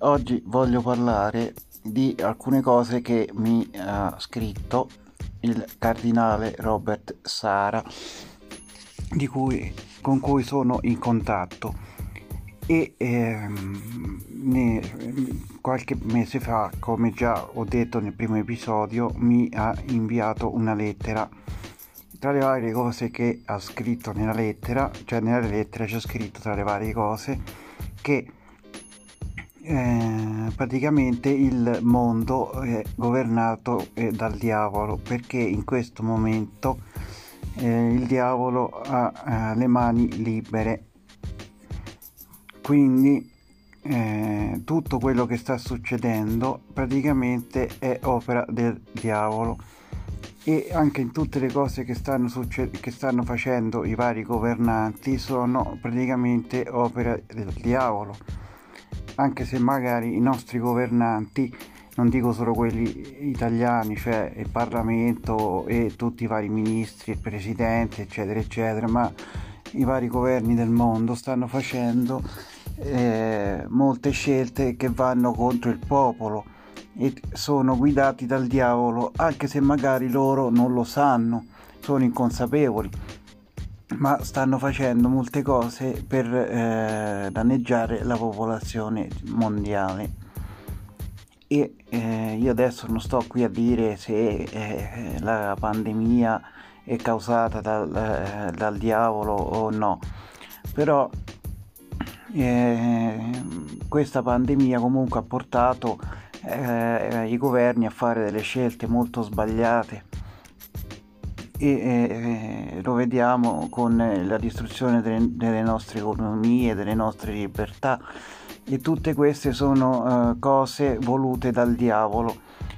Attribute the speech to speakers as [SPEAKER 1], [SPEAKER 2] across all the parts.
[SPEAKER 1] oggi voglio parlare di alcune cose che mi ha scritto il cardinale Robert Sara, cui, con cui sono in contatto e ehm, ne, qualche mese fa, come già ho detto nel primo episodio, mi ha inviato una lettera. Tra le varie cose che ha scritto nella lettera, cioè nella lettera c'è scritto tra le varie cose che eh, praticamente il mondo è governato eh, dal diavolo perché in questo momento eh, il diavolo ha le mani libere. Quindi eh, tutto quello che sta succedendo praticamente è opera del diavolo. E anche in tutte le cose che stanno, succe- che stanno facendo i vari governanti sono praticamente opera del diavolo anche se magari i nostri governanti, non dico solo quelli italiani, cioè il Parlamento e tutti i vari ministri, il Presidente, eccetera, eccetera, ma i vari governi del mondo stanno facendo eh, molte scelte che vanno contro il popolo e sono guidati dal diavolo, anche se magari loro non lo sanno, sono inconsapevoli ma stanno facendo molte cose per eh, danneggiare la popolazione mondiale. E eh, io adesso non sto qui a dire se eh, la pandemia è causata dal, eh, dal, diavolo o no. Però eh, questa pandemia comunque ha portato eh, i governi a fare delle scelte molto sbagliate e eh, lo vediamo con la distruzione delle, delle, nostre economie, delle nostre libertà. E tutte queste sono eh, cose volute dal diavolo.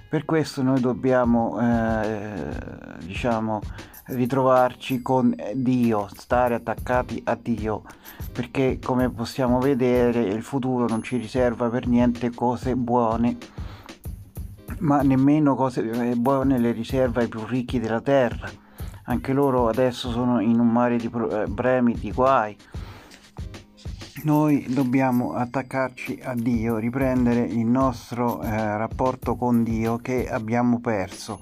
[SPEAKER 1] Per questo noi dobbiamo eh, diciamo ritrovarci con Dio, stare attaccati a Dio, perché come possiamo vedere il futuro non ci riserva per niente cose buone ma nemmeno cose eh, buone le riserva ai più ricchi della terra anche loro adesso sono in un mare di problemi, eh, di guai. Noi dobbiamo attaccarci a Dio, riprendere il nostro eh, rapporto con Dio che abbiamo perso.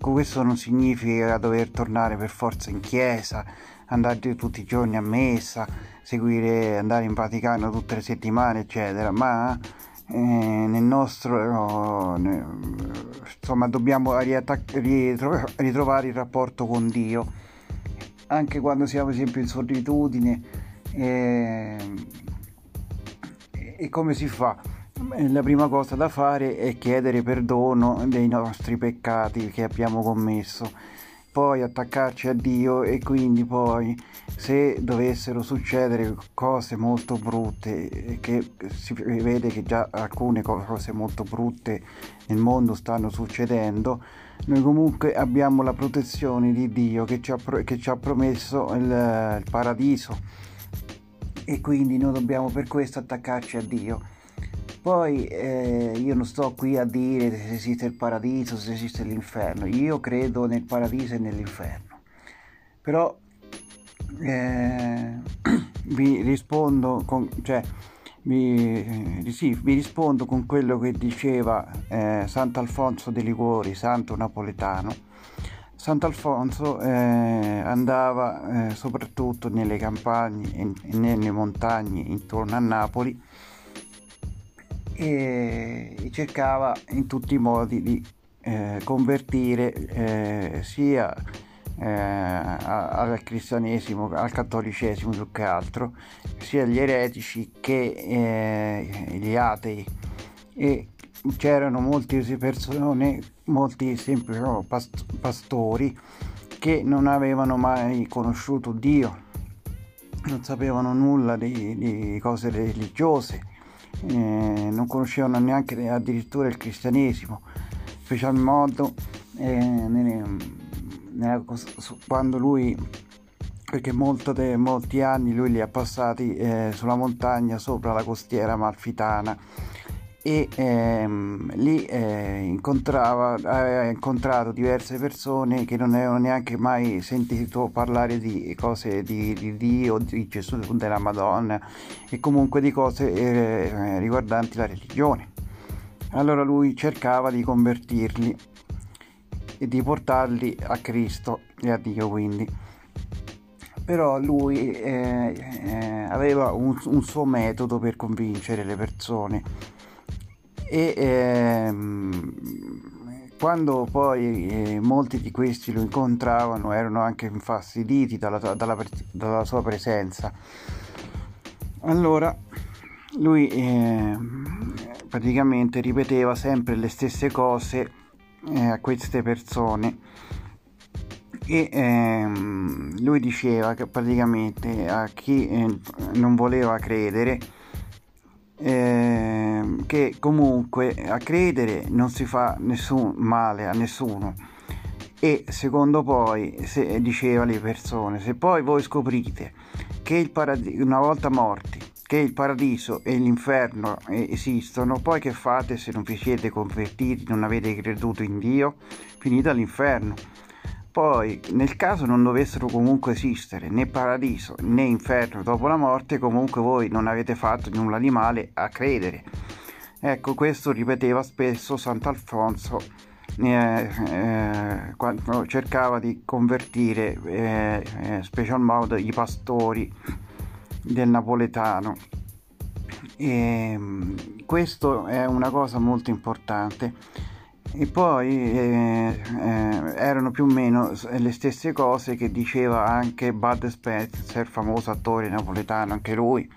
[SPEAKER 1] Questo non significa dover tornare per forza in chiesa, andare tutti i giorni a messa, seguire, andare in Vaticano tutte le settimane, eccetera, ma eh, nel nostro insomma dobbiamo ritrovare il rapporto con Dio. Anche quando siamo esempio in solitudine eh, e come si fa? La prima cosa da fare è chiedere perdono dei nostri peccati che abbiamo commesso poi attaccarci a Dio e quindi poi se dovessero succedere cose molto brutte che si vede che già alcune cose molto brutte nel mondo stanno succedendo noi comunque abbiamo la protezione di Dio che ci ha, che ci ha promesso il, il paradiso. E quindi noi dobbiamo per questo attaccarci a Dio poi eh, io non sto qui a dire se esiste il paradiso, se esiste l'inferno, io credo nel paradiso e nell'inferno. Però eh, vi rispondo con, cioè, vi, eh, sì, vi rispondo con quello che diceva eh, Sant'Alfonso de Liguori, santo napoletano. Sant'Alfonso eh, andava eh, soprattutto nelle campagne e nelle montagne intorno a Napoli e cercava in tutti i modi di eh, convertire eh, sia eh, al cristianesimo, al cattolicesimo più che altro, sia gli eretici che eh, gli atei. E c'erano molte persone, molti semplici pastori che non avevano mai conosciuto Dio, non sapevano nulla di, di cose religiose eh, non conoscevano neanche addirittura il cristianesimo, special modo eh, nelle, nella, quando lui, perché de, molti anni lui li ha passati eh, sulla montagna sopra la costiera malfitana e ehm, lì eh, incontrava, aveva incontrato diverse persone che non avevano neanche mai sentito parlare di cose di, di Dio, di Gesù, della Madonna e comunque di cose eh, riguardanti la religione. Allora lui cercava di convertirli e di portarli a Cristo e a Dio quindi. Però lui eh, eh, aveva un, un suo metodo per convincere le persone e ehm, quando poi eh, molti di questi lo incontravano erano anche infastiditi dalla, dalla, dalla sua presenza. Allora lui eh, praticamente ripeteva sempre le stesse cose eh, a queste persone. E ehm, lui diceva che praticamente a chi eh, non voleva credere che comunque a credere non si fa nessun male a nessuno. E secondo poi se, diceva le persone se poi voi scoprite che il paradiso una volta morti che il paradiso e l'inferno esistono poi che fate se non vi siete convertiti non avete creduto in Dio? Finite all'inferno poi, nel caso non dovessero comunque esistere né paradiso né inferno dopo la morte, comunque voi non avete fatto nulla di male a credere. Ecco, questo ripeteva spesso Sant'Alfonso eh, eh, quando cercava di convertire, eh, eh special modo, i pastori del napoletano. E, questo è una cosa molto importante e poi eh, eh, erano più o meno le stesse cose che diceva anche Bud Spencer, famoso attore napoletano, anche lui.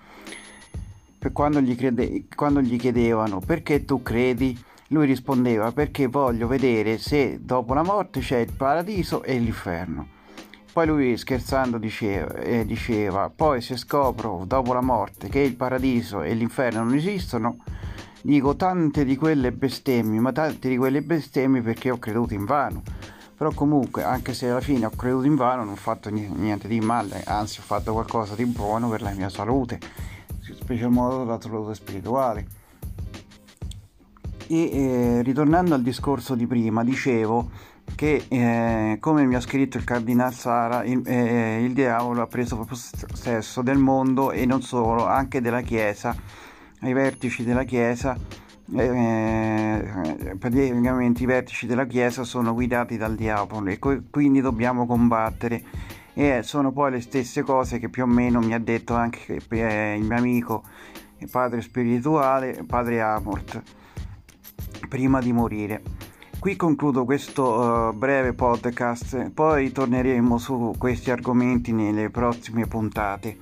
[SPEAKER 1] Quando, gli crede- quando gli chiedevano perché tu credi, lui rispondeva perché voglio vedere se dopo la morte c'è il paradiso e l'inferno. Poi lui scherzando diceva, eh, diceva poi se scopro dopo la morte che il paradiso e l'inferno non esistono, dico tante di quelle bestemmie, ma tante di quelle bestemmie perché ho creduto in vano. Però comunque, anche se alla fine ho creduto in vano, non ho fatto niente di male, anzi ho fatto qualcosa di buono per la mia salute, special modo la salute spirituale. E eh, ritornando al discorso di prima, dicevo che eh, come mi ha scritto il Cardinal Sara, il, eh, il diavolo ha preso possesso del mondo e non solo, anche della Chiesa ai vertici della Chiesa, eh, praticamente i vertici della Chiesa sono guidati dal diavolo e co- quindi dobbiamo combattere e sono poi le stesse cose che più o meno mi ha detto anche il mio amico il padre spirituale, padre Amort, prima di morire. Qui concludo questo uh, breve podcast, poi torneremo su questi argomenti nelle prossime puntate.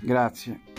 [SPEAKER 1] Grazie.